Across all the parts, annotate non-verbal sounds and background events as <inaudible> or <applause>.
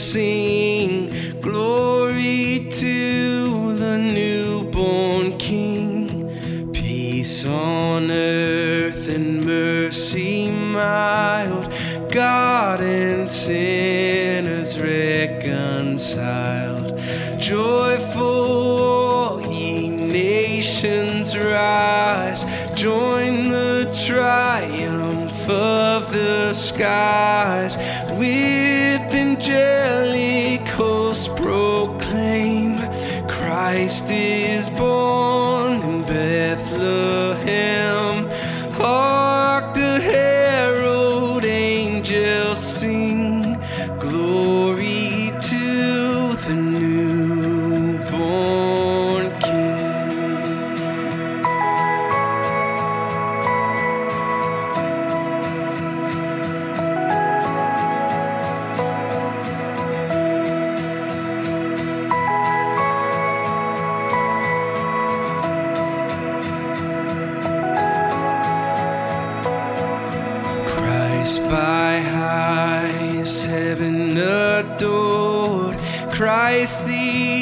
sing Christ the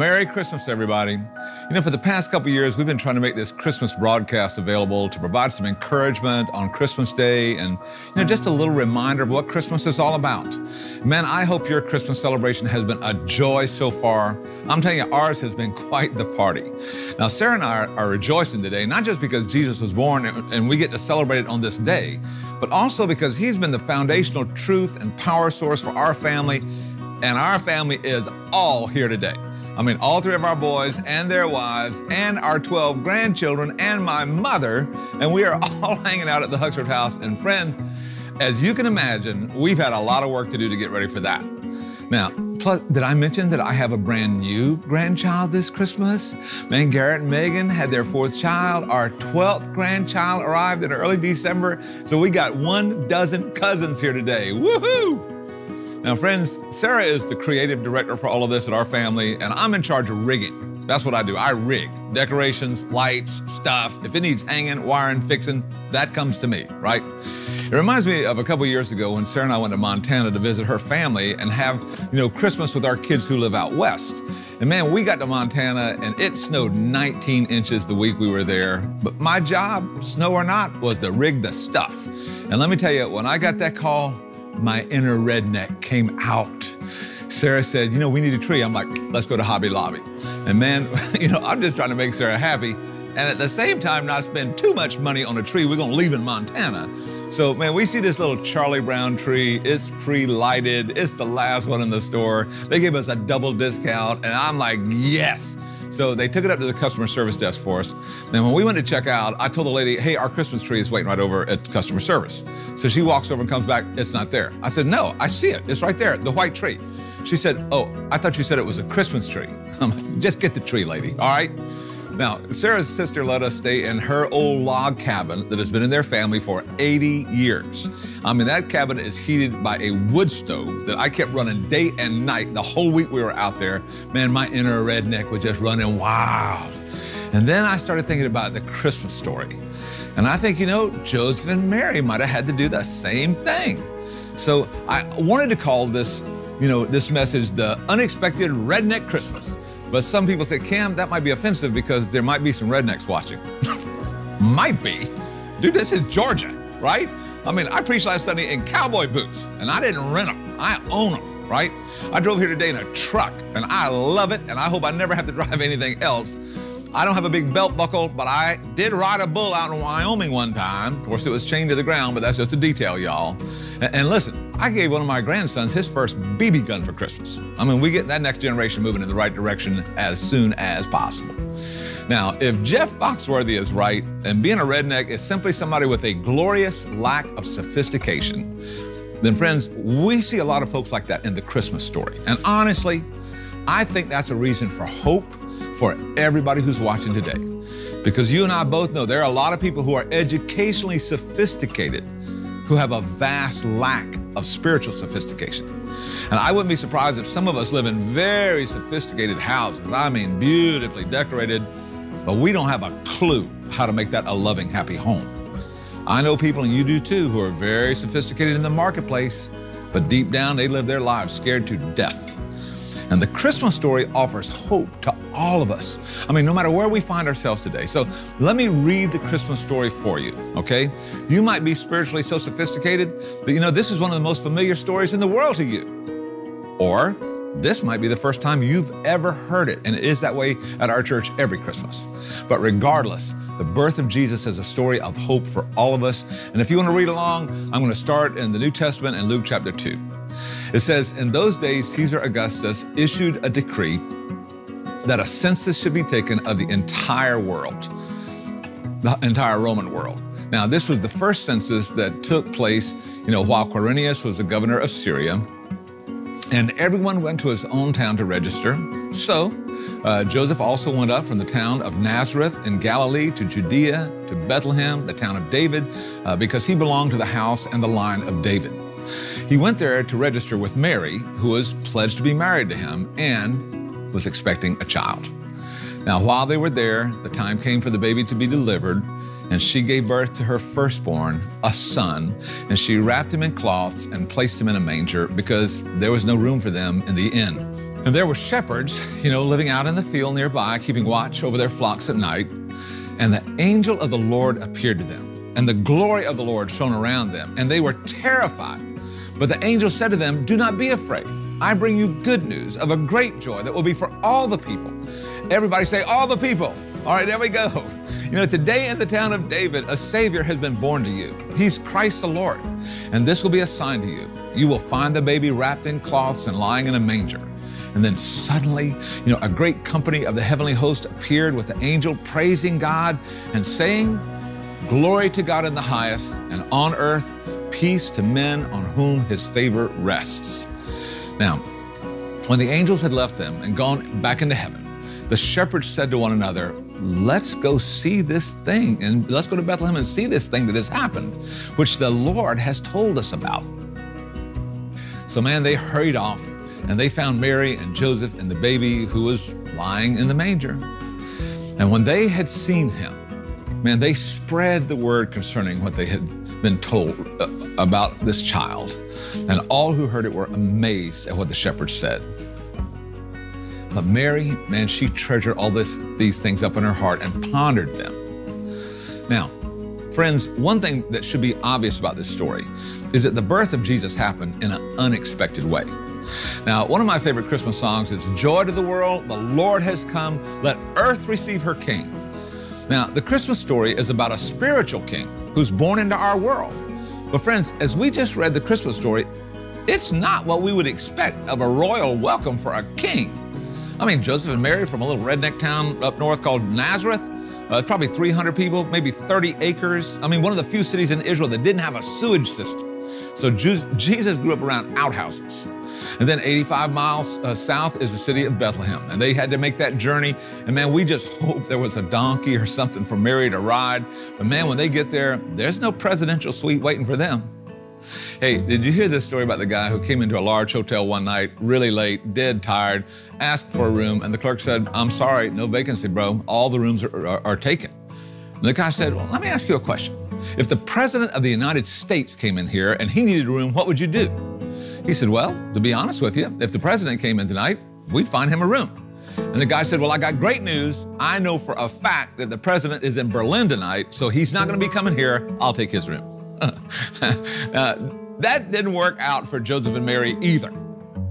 Merry Christmas, everybody. You know, for the past couple years, we've been trying to make this Christmas broadcast available to provide some encouragement on Christmas Day and, you know, just a little reminder of what Christmas is all about. Man, I hope your Christmas celebration has been a joy so far. I'm telling you, ours has been quite the party. Now, Sarah and I are, rejoicing today, not just because Jesus was born and we get to celebrate it on this day, but also because he's been the foundational truth and power source for our family, and our family is all here today. I mean, all three of our boys and their wives and our 12 grandchildren and my mother, and we are <laughs> all hanging out at the Huxford house. And friend, as you can imagine, we've had a lot of work to do to get ready for that. Now, plus, did I mention that I have a brand new grandchild this Christmas? Man, Garrett and Megan had their fourth child. Our 12th grandchild arrived in early December. So we got one dozen cousins here today. Woohoo! Now, friends, Sarah is the creative director for all of this at our family, and I'm in charge of rigging. That's what I do. I rig decorations, lights, stuff. If it needs hanging, wiring, fixing, that comes to me, right? It reminds me of a couple years ago when Sarah and I went to Montana to visit her family and have, you know, Christmas with our kids who live out west. And man, we got to Montana and it snowed 19 inches the week we were there. But my job, snow or not, was to rig the stuff. And let me tell you, when I got that call, my inner redneck came out. Sarah said, You know, we need a tree. I'm like, Let's go to Hobby Lobby. And man, <laughs> you know, I'm just trying to make Sarah happy and at the same time not spend too much money on a tree we're going to leave in Montana. So, man, we see this little Charlie Brown tree. It's pre lighted, it's the last one in the store. They gave us a double discount, and I'm like, Yes. So they took it up to the customer service desk for us. Then when we went to check out, I told the lady, hey, our Christmas tree is waiting right over at customer service. So she walks over and comes back, it's not there. I said, no, I see it. It's right there, the white tree. She said, oh, I thought you said it was a Christmas tree. <laughs> I'm like, just get the tree, lady, all right? Now, Sarah's sister let us stay in her old log cabin that has been in their family for 80 years. I mean, that cabin is heated by a wood stove that I kept running day and night the whole week we were out there. Man, my inner redneck was just running wild. And then I started thinking about the Christmas story. And I think, you know, Joseph and Mary might have had to do the same thing. So I wanted to call this, you know, this message the unexpected redneck Christmas. But some people say, Cam, that might be offensive because there might be some rednecks watching. <laughs> might be. Dude, this is Georgia, right? I mean, I preached last Sunday in cowboy boots, and I didn't rent them. I own them, right? I drove here today in a truck, and I love it, and I hope I never have to <laughs> drive anything else. I don't have a big belt buckle, but I did ride a bull out in Wyoming one time. Of course, it was chained to the ground, but that's just a detail, y'all. And, and, listen, I gave one of my grandsons his first BB gun for Christmas. I mean, we get that next generation moving in the right direction as soon as possible. Now, if Jeff Foxworthy is right, and being a redneck is simply somebody with a glorious lack of sophistication, then friends, we see a lot of folks like that in the Christmas story. And honestly, I think that's a reason for hope for everybody who's watching today. Because you and I both know there are a lot of people who are educationally sophisticated who have a vast lack of spiritual sophistication. And I wouldn't be surprised if some of us live in very sophisticated houses. I mean, beautifully decorated, but we don't have a clue how to make that a loving, happy home. I know people, and you do too, who are very sophisticated in the marketplace, but deep down they live their lives scared to death. And the Christmas story offers hope to all of us. I mean, no matter where we find ourselves today. So let me read the Christmas story for you, okay? You might be spiritually so sophisticated that you know this is one of the most familiar stories in the world to you. Or this might be the first time you've ever heard it, and it is that way at our church every Christmas. But regardless, the birth of Jesus is a story of hope for all of us. And if you want to read along, I'm going to start in the New Testament in Luke chapter 2. It says, In those days, Caesar Augustus issued a decree that a census should be taken of the entire world, the entire Roman world. Now, this was the first census that took place, you know, while Quirinius was the governor of Syria. And everyone went to his own town to register. So, uh, Joseph also went up from the town of Nazareth in Galilee to Judea, to Bethlehem, the town of David, uh, because he belonged to the house and the line of David. He went there to register with Mary, who was pledged to be married to him and was expecting a child. Now, while they were there, the time came for the baby to be delivered, and she gave birth to her firstborn, a son, and she wrapped him in cloths and placed him in a manger because there was no room for them in the inn. And there were shepherds, <laughs> you know, living out in the field nearby, keeping watch over their flocks at night. And the angel of the Lord appeared to them, and the glory of the Lord shone around them, and they were terrified. But the angel said to them, Do not be afraid. I bring you good news of a great joy that will be for all the people. Everybody say, All the people. All right, there we go. You know, today in the town of David, a Savior has been born to you. He's Christ the Lord. And this will be a sign to you. You will find the baby wrapped in cloths and lying in a manger. And then suddenly, you know, a great company of the heavenly host appeared with the angel praising God and saying, Glory to God in the highest, and on earth, peace to men on whom his favor rests. Now, when the angels had left them and gone back into heaven, the shepherds said to one another, Let's go see this thing, and let's go to Bethlehem and see this thing that has happened, which the Lord has told us about. So, man, they hurried off and they found Mary and Joseph and the baby who was lying in the manger. And when they had seen him, man, they spread the word concerning what they had been told uh, about this child. And all who heard it were amazed at what the shepherds said. But Mary, man, she treasured all this, these things up in her heart and pondered them. Now, friends, one thing that should be obvious about this story is that the birth of Jesus happened in an unexpected way. Now, one of my favorite Christmas songs is Joy to the World, the Lord has come, let earth receive her king. Now, the Christmas story is about a spiritual king who's born into our world. But, friends, as we just read the Christmas story, it's not what we would expect of a royal welcome for a king. I mean, Joseph and Mary from a little redneck town up north called Nazareth. Uh, probably 300 people, maybe 30 acres. I mean, one of the few cities in Israel that didn't have a sewage system. So Jesus grew up around outhouses. And then 85 miles uh, south is the city of Bethlehem. And they had to make that journey. And man, we just hope there was a donkey or something for Mary to ride. But man, when they get there, there's no presidential suite waiting for them. Hey, did you hear this story about the guy who came into a large hotel one night, really late, dead tired, asked for a room, and the clerk said, I'm sorry, no vacancy, bro. All the rooms are, are, are taken. And the guy said, Well, let me ask you a question. If the President of the United States came in here and he needed a room, what would you do? He said, Well, to be honest with you, if the President came in tonight, we'd find him a room. And the guy said, Well, I got great news. I know for a fact that the President is in Berlin tonight, so he's not going to be coming here. I'll take his room. <laughs> uh, that didn't work out for Joseph and Mary either.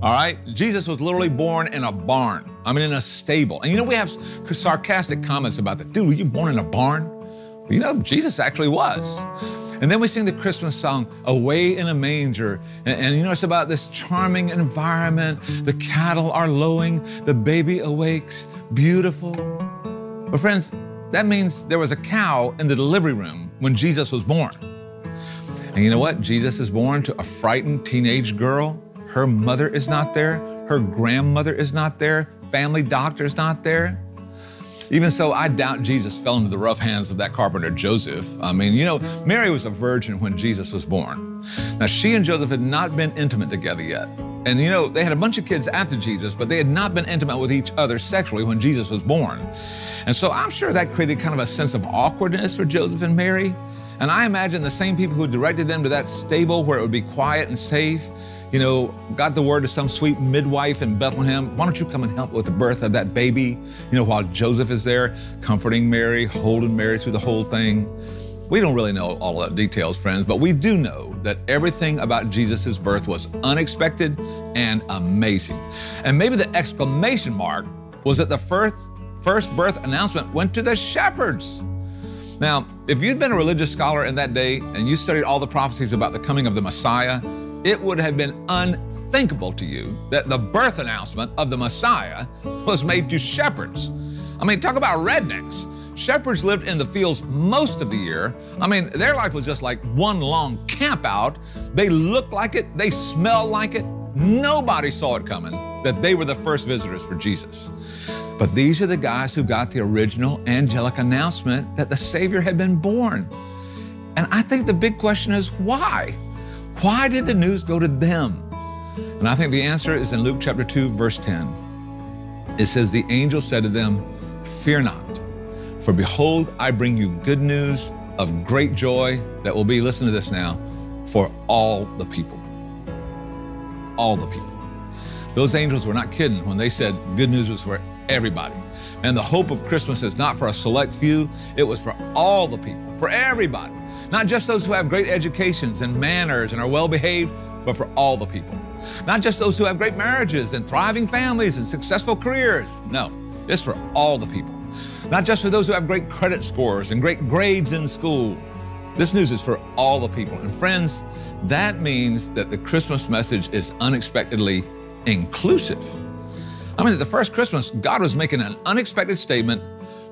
All right? Jesus was literally born in a barn. I mean, in a stable. And you know, we have sarcastic comments about that. Dude, were you born in a barn? You know, Jesus actually was. And then we sing the Christmas song, Away in a Manger. And, and, you know, it's about this charming environment. The cattle are lowing, the baby awakes, beautiful. But, friends, that means there was a cow in the delivery room when Jesus was born. And you know what? Jesus is born to a frightened teenage girl. Her mother is not there, her grandmother is not there, family doctor is not there. Even so, I doubt Jesus fell into the rough hands of that carpenter Joseph. I mean, you know, Mary was a virgin when Jesus was born. Now, she and Joseph had not been intimate together yet. And you know, they had a bunch of kids after Jesus, but they had not been intimate with each other sexually when Jesus was born. And so I'm sure that created kind of a sense of awkwardness for Joseph and Mary. And I imagine the same people who directed them to that stable where it would be quiet and safe you know, got the word to some sweet midwife in Bethlehem, why don't you come and help with the birth of that baby? You know, while Joseph is there, comforting Mary, holding Mary through the whole thing. We don't really know all the details, friends, but we do know that everything about Jesus' birth was unexpected and amazing. And maybe the exclamation mark was that the first, first birth announcement went to the shepherds. Now, if you'd been a religious scholar in that day and you studied all the prophecies about the coming of the Messiah, it would have been unthinkable to you that the birth announcement of the Messiah was made to shepherds. I mean, talk about rednecks. Shepherds lived in the fields most of the year. I mean, their life was just like one long camp out. They looked like it, they smelled like it. Nobody saw it coming that they were the first visitors for Jesus. But these are the guys who got the original angelic announcement that the Savior had been born. And I think the big question is why? Why did the news go to them? And I think the answer is in Luke chapter 2, verse 10. It says, The angel said to them, Fear not, for behold, I bring you good news of great joy that will be, listen to this now, for all the people. All the people. Those angels were not kidding when they said good news was for everybody. And the hope of Christmas is not for a select few, it was for all the people, for everybody. Not just those who have great educations and manners and are well behaved, but for all the people. Not just those who have great marriages and thriving families and successful careers. No, it's for all the people. Not just for those who have great credit scores and great grades in school. This news is for all the people. And friends, that means that the Christmas message is unexpectedly inclusive. I mean, at the first Christmas, God was making an unexpected statement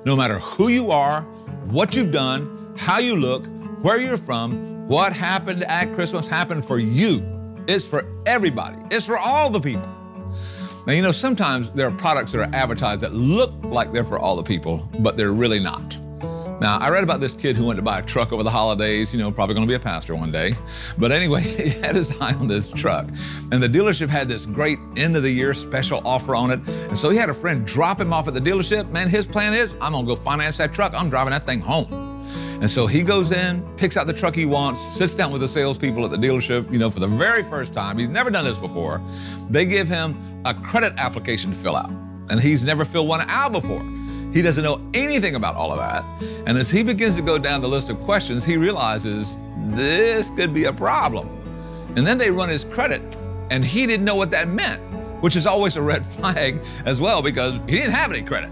no matter who you are, what you've done, how you look, where you're from, what happened at Christmas happened for you. It's for everybody, it's for all the people. Now, you know, sometimes there are products that are advertised that look like they're for all the people, but they're really not. Now, I read about this kid who went to buy a truck over the holidays, you know, probably to be a pastor one day. But anyway, <laughs> he had his eye on this truck. And the dealership had this great end of the year special offer on it. And so he had a friend drop him off at the dealership. Man, his plan is I'm to go finance that truck. I'm driving that thing home. And so he goes in, picks out the truck he wants, sits down with the salespeople at the dealership, you know, for the very first time. He's never done this before. They give him a credit application to fill out. And he's never filled one out before. He doesn't know anything about all of that. And as he begins to go down the list of questions, he realizes this could be a problem. And then they run his credit, and he didn't know what that meant, which is always a red <laughs> flag as well because he didn't have any credit.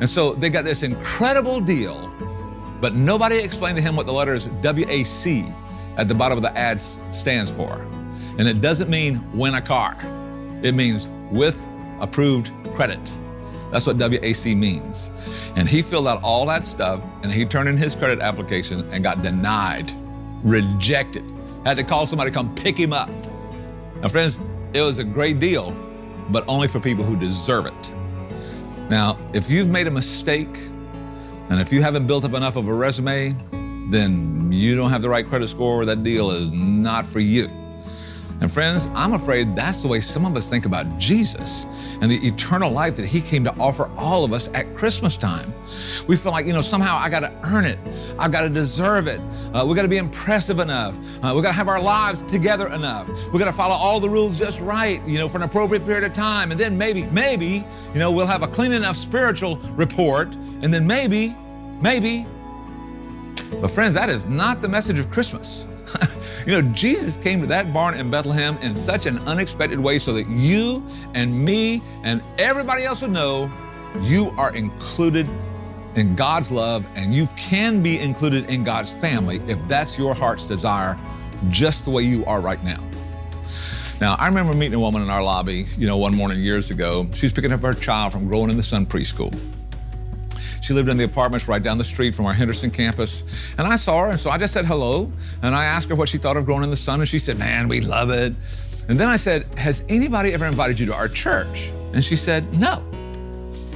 And so they got this incredible deal, but nobody explained to him what the letters WAC at the bottom of the ad stands for. And it doesn't mean win a car, it means with approved credit. That's what WAC means. And he filled out all that stuff and he turned in his credit application and got denied, rejected. Had to call somebody to come pick him up. Now, friends, it was a great deal, but only for people who deserve it. Now, if you've made a mistake and if you haven't built up enough of a resume, then you don't have the right credit score. That deal is not for you. And friends, I'm afraid that's the way some of us think about Jesus and the eternal life that he came to offer all of us at Christmas time. We feel like, you know, somehow I got to earn it. I've got to deserve it. Uh, we got to be impressive enough. Uh, we got to have our lives together enough. We got to follow all the rules just right, you know, for an appropriate period of time. And then maybe, maybe, you know, we'll have a clean enough spiritual report. And then maybe, maybe. But friends, that is not the message of Christmas. <laughs> you know, Jesus came to that barn in Bethlehem in such an unexpected way so that you and me and everybody else would know you are included in God's love and you can be included in God's family if that's your heart's desire, just the way you are right now. Now, I remember meeting a woman in our lobby, you know, one morning years ago. She was picking up her child from Growing in the Sun preschool. She lived in the apartments right down the street from our Henderson campus. And I saw her, and so I just said hello. And I asked her what she thought of growing in the sun, and she said, Man, we love it. And then I said, Has anybody ever invited you to our church? And she said, No.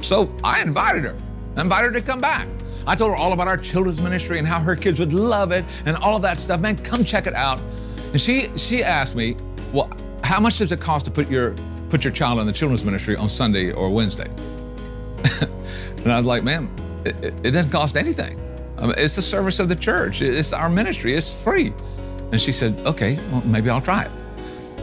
So I invited her. I invited her to come back. I told her all about our children's ministry and how her kids would love it and all of that stuff. Man, come check it out. And she she asked me, Well, how much does it cost to put your put your child in the children's ministry on Sunday or Wednesday? <laughs> and I was like, man, it, it, doesn't cost anything. I mean, it's the service of the church. It's our ministry. It's free. And she said, okay, well, maybe I'll try it.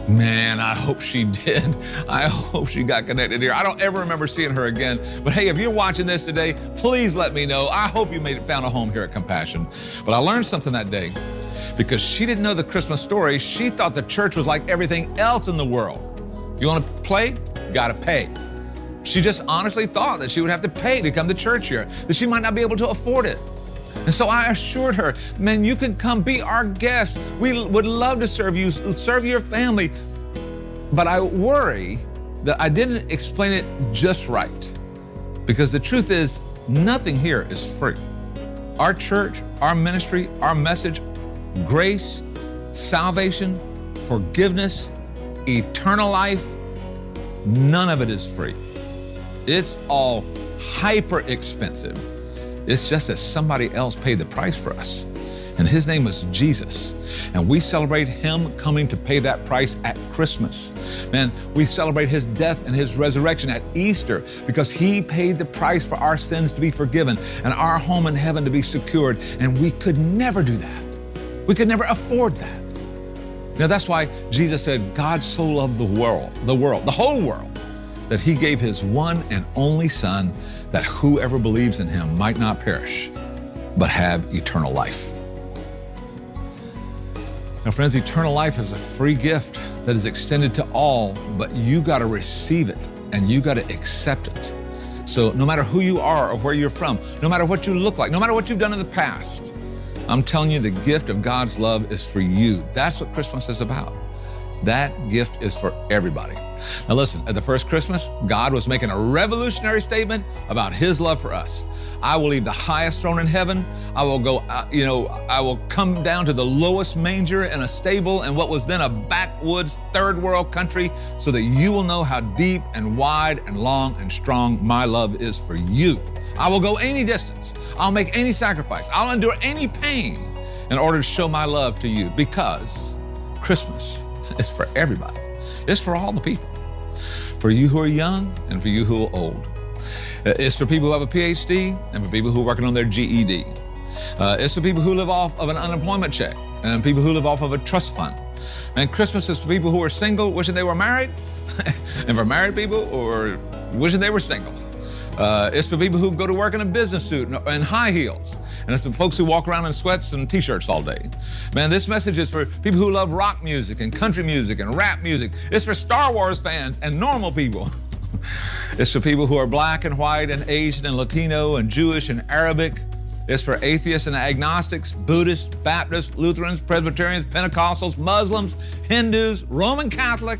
Man, I hope she <laughs> did. I hope she got connected here. I don't ever remember seeing her again. But hey, if you're watching this today, please let me know. I hope you made it, found a home here at Compassion. But I learned something that day because she didn't know the Christmas story. She thought the church was like everything else in the world. You want to play? Got to pay. She just honestly thought that she would have to pay to come to church here, that she might not be able to afford it. And so I assured her, man, you can come be our guest. We would love to serve you, serve your family. But I worry that I didn't explain it just right. Because the truth is, nothing here is free. Our church, our ministry, our message, grace, salvation, forgiveness, eternal life, none of it is free. It's all hyper expensive. It's just that somebody else paid the price for us. And his name was Jesus. And we celebrate him coming to pay that price at Christmas. Man, we celebrate his death and his resurrection at Easter because he paid the price for our sins to be forgiven and our home in heaven to be secured. And we could never do that. We could never afford that. Now that's why Jesus said, God so loved the world, the world, the whole world that he gave his one and only Son, that whoever believes in him might not perish, but have eternal life. Now, friends, eternal life is a free gift that is extended to all, but you got to receive it and you got to accept it. So, no matter who you are or where you're from, no matter what you look like, no matter what you've done in the past, I'm telling you the gift of God's love is for you. That's what Christmas is about. That gift is for everybody. Now, listen, at the first Christmas, God was making a revolutionary statement about His love for us. I will leave the highest throne in heaven. I will go, uh, you know, I will come down to the lowest manger in a stable in what was then a backwoods third world country so that you will know how deep and wide and long and strong my love is for you. I will go any distance. I'll make any sacrifice. I'll endure any pain in order to show my love to you because Christmas is for everybody. It's for all the people. For you who are young and for you who are old. Uh, It's for people who have a PhD and for people who are working on their GED. Uh, it's for people who live off of an unemployment check and people who live off of a trust fund. And Christmas is for people who are single, wishing they were married, <laughs> and for married people or wishing they were single. Uh, it's for people who go to work in a business suit and, high heels. And it's for folks who walk around in sweats and t-shirts all day. Man, this message is for people who love rock music and country music and rap music. It's for Star Wars fans and normal people. <laughs> it's for people who are black and white and Asian and Latino and Jewish and Arabic. It's for atheists and agnostics, Buddhists, Baptists, Lutherans, Presbyterians, Pentecostals, Muslims, Hindus, Roman Catholic.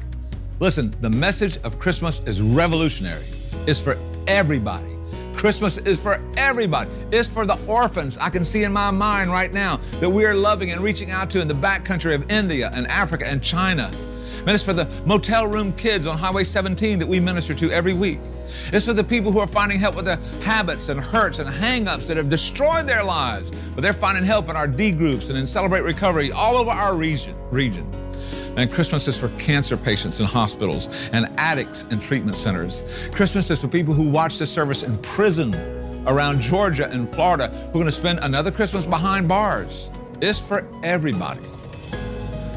Listen, the message of Christmas is revolutionary. It's for everybody. Christmas is for everybody. It's for the orphans I can see in my mind right now that we are loving and reaching out to in the back country of India and Africa and China. It's for the motel room kids on Highway 17 that we minister to every week. It's for the people who are finding help with the habits and hurts and hang-ups that have destroyed their lives, but they're finding help in our D groups and in Celebrate Recovery all over our region. region. And Christmas is for cancer patients in hospitals and addicts in treatment centers. Christmas is for people who watch this service in prison around Georgia and Florida who are going to spend another Christmas behind bars. It's for everybody.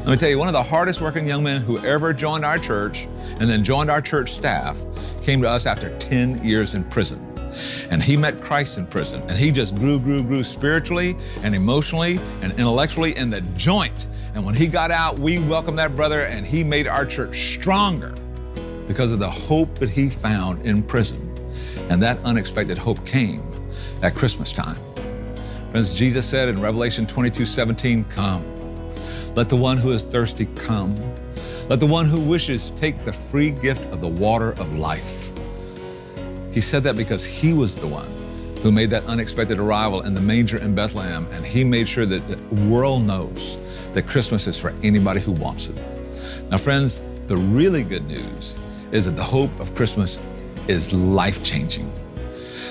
Let me tell you, one of the hardest working young men who ever joined our church and then joined our church staff came to us after 10 years in prison. And he met Christ in prison. And he just grew, grew, grew spiritually and emotionally and intellectually in the joint. And when he got out, we welcomed that brother and he made our church stronger because of the hope that he found in prison. And that unexpected hope came at Christmas time. Friends, Jesus said in Revelation 22 17, Come. Let the one who is thirsty come. Let the one who wishes take the free gift of the water of life. He said that because he was the one who made that unexpected arrival in the manger in Bethlehem, and he made sure that the world knows that Christmas is for anybody who wants it. Now, friends, the really good news is that the hope of Christmas is life changing.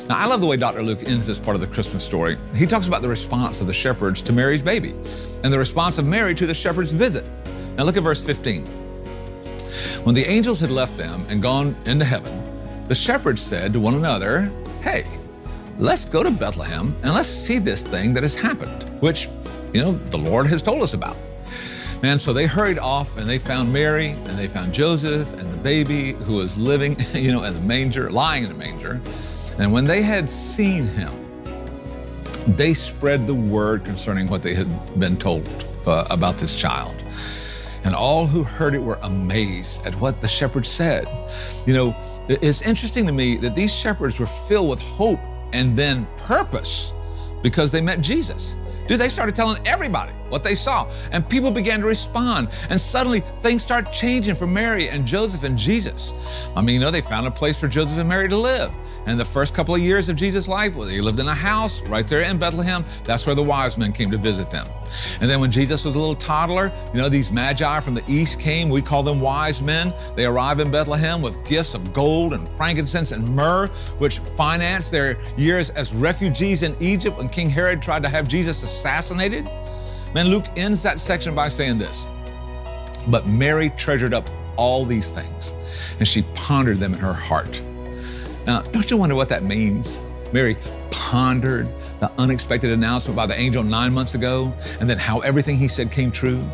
Now, I love the way Dr. Luke ends this part of the Christmas story. He talks about the response of the shepherds to Mary's baby and the response of Mary to the shepherds' visit. Now, look at verse 15. When the angels had left them and gone into heaven, the shepherds said to one another, Hey, let's go to Bethlehem and let's see this thing that has happened, which, you know, the Lord has told us about. Man, so they hurried off and they found Mary and they found Joseph and the baby who was living, <laughs> you know, in the manger, lying in the manger. And when they had seen him, they spread the word concerning what they had been told uh, about this child. And all who heard it were amazed at what the shepherds said. You know, it's interesting to me that these shepherds were filled with hope and then purpose because they met Jesus. Dude, they started telling everybody what they saw, and people began to respond. And suddenly things start changing for Mary and Joseph and Jesus. I mean, you know, they found a place for Joseph and Mary to live. And the first couple of years of Jesus' life, well, they lived in a house right there in Bethlehem. That's where the wise men came to visit them. And then when Jesus was a little toddler, you know, these magi from the east came. We call them wise men. They arrive in Bethlehem with gifts of gold and frankincense and myrrh, which financed their years as refugees in Egypt when King Herod tried to have Jesus assassinated. Man, Luke ends that section by saying this But Mary treasured up all these things, and she pondered them in her heart. Now, don't you wonder what that means? Mary pondered the unexpected announcement by the angel nine months ago, and then how everything he said came true.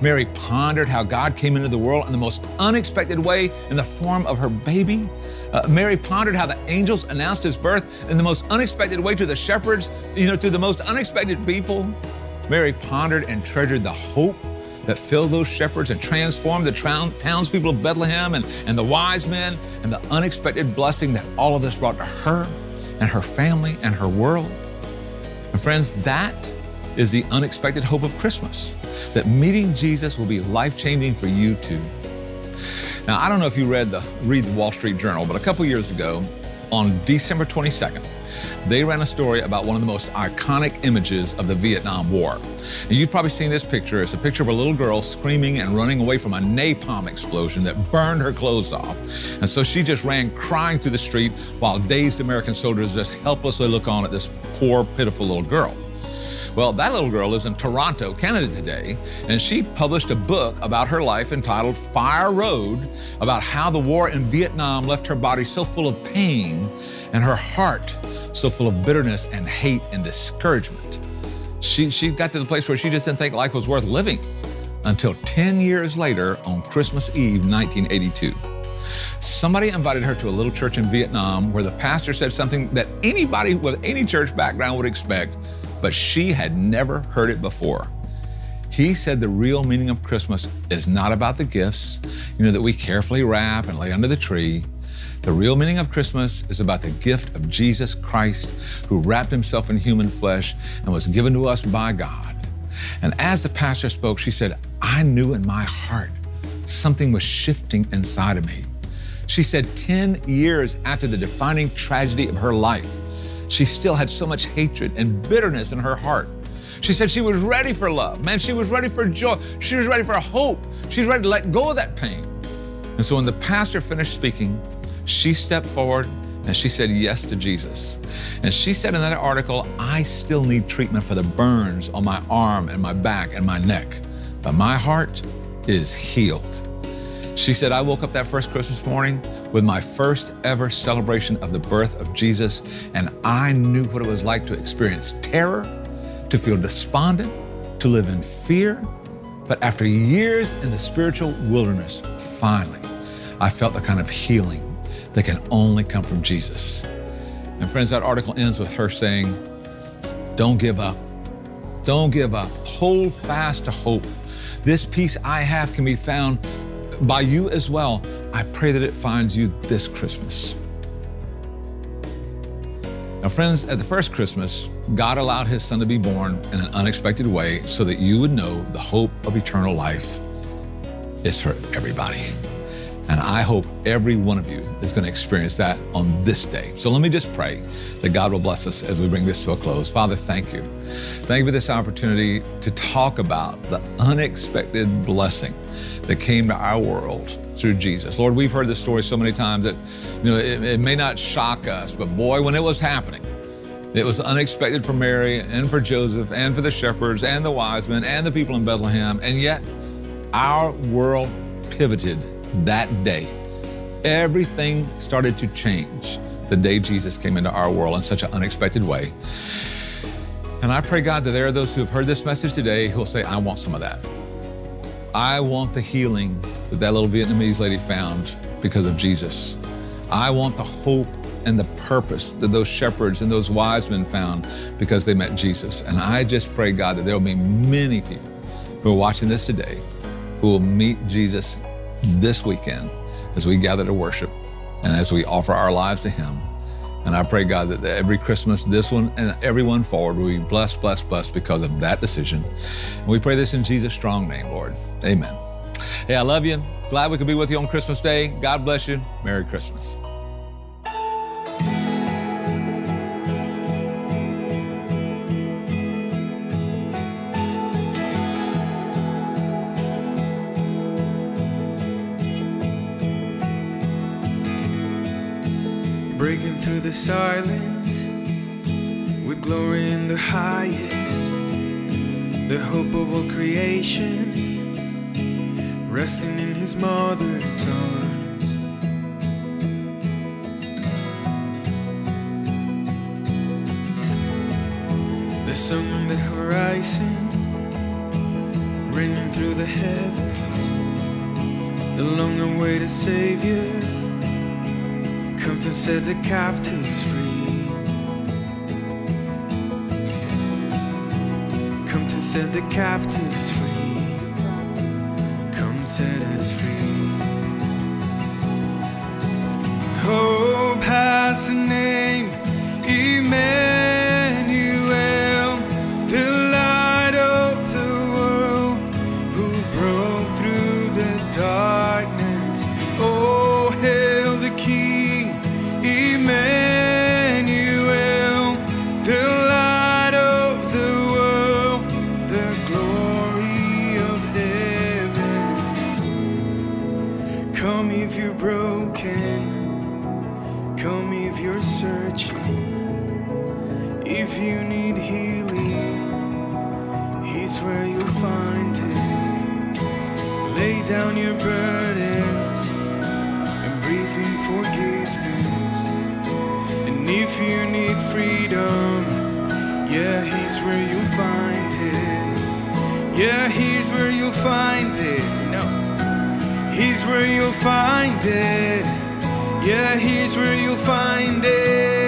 Mary pondered how God came into the world in the most unexpected way in the form of her baby. Uh, Mary pondered how the angels announced his birth in the most unexpected way to the shepherds, you know, to the most unexpected people. Mary pondered and treasured the hope that filled those shepherds and transformed the town, townspeople of Bethlehem and, and the wise men and the unexpected blessing that all of this brought to her and her family and her world. And friends, that is the unexpected hope of Christmas, that meeting Jesus will be life changing for you too. Now, I don't know if you read the read the Wall Street Journal, but a couple years ago, on December 22nd, they ran a story about one of the most iconic images of the Vietnam War. And you've probably seen this picture. It's a picture of a little girl screaming and running away from a napalm explosion that burned her clothes off. And so she just ran crying through the street while dazed American soldiers just helplessly look on at this poor, pitiful little girl. Well, that little girl lives in Toronto, Canada today, and she published a book about her life entitled Fire Road about how the war in Vietnam left her body so full of pain and her heart so full of bitterness and hate and discouragement. She, she got to the place where she just didn't think life was worth living until 10 years later on Christmas Eve, 1982. Somebody invited her to a little church in Vietnam where the pastor said something that anybody with any church background would expect but she had never heard it before. He said the real meaning of Christmas is not about the gifts, you know, that we carefully wrap and lay under the tree. The real meaning of Christmas is about the gift of Jesus Christ, who wrapped himself in human flesh and was given to us by God. And as the pastor spoke, she said, I knew in my heart something was shifting inside of me. She said, 10 years after the defining tragedy of her life, she still had so much hatred and bitterness in her heart. She said she was ready for love. Man, she was ready for joy. She was ready for hope. She's ready to let go of that pain. And so when the pastor finished speaking, she stepped forward and she said yes to Jesus. And she said in that article, I still need treatment for the burns on my arm and my back and my neck, but my heart is healed. She said, I woke up that first Christmas morning with my first ever celebration of the birth of Jesus, and I knew what it was like to experience terror, to feel despondent, to live in fear. But after years in the spiritual wilderness, finally, I felt the kind of healing that can only come from Jesus. And friends, that article ends with her saying, Don't give up. Don't give up. Hold fast to hope. This peace I have can be found by you as well. I pray that it finds you this Christmas. Now, friends, at the first Christmas, God allowed His Son to be born in an unexpected way so that you would know the hope of eternal life is for everybody. And I hope every one of you is going to experience that on this day. So let me just pray that God will bless us as we bring this to a close. Father, thank you. Thank you for this opportunity to talk about the unexpected blessing that came to our world through Jesus. Lord, we've heard this story so many times that you know it, it may not shock us, but boy, when it was happening, it was unexpected for Mary and for Joseph and for the shepherds and the wise men and the people in Bethlehem. And yet, our world pivoted that day. Everything started to change the day Jesus came into our world in such an unexpected way. And I pray, God, that there are those who have heard this message today who will say, I want some of that. I want the healing that that little Vietnamese lady found because of Jesus. I want the hope and the purpose that those shepherds and those wise men found because they met Jesus. And I just pray, God, that there will be many people who are watching this today who will meet Jesus this weekend as we gather to worship and as we offer our lives to Him. And I pray, God, that every Christmas, this one and everyone forward will be blessed, blessed, blessed because of that decision. And we pray this in Jesus' strong name, Lord. Amen. Hey, I love you. Glad we could be with you on Christmas Day. God bless you. Merry Christmas. Silence with glory in the highest, the hope of all creation, resting in his mother's arms. The sun on the horizon, ringing through the heavens, the long awaited Savior to set the captives free. Come to set the captives free. Come set us free. Hope has a name, Emmanuel, Yeah, here's where you'll find it. Yeah, here's where you'll find it. No, here's where you'll find it. Yeah, here's where you'll find it.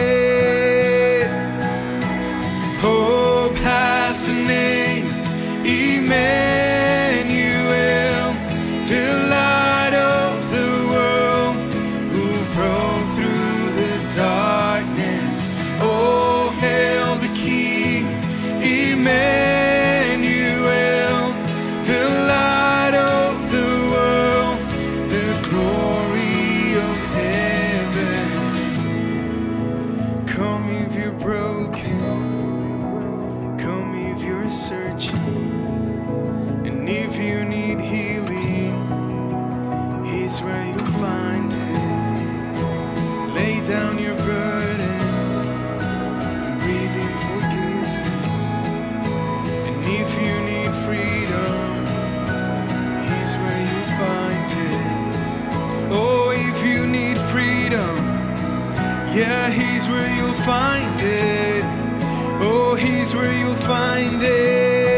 where you'll find it. Oh, he's where you'll find it.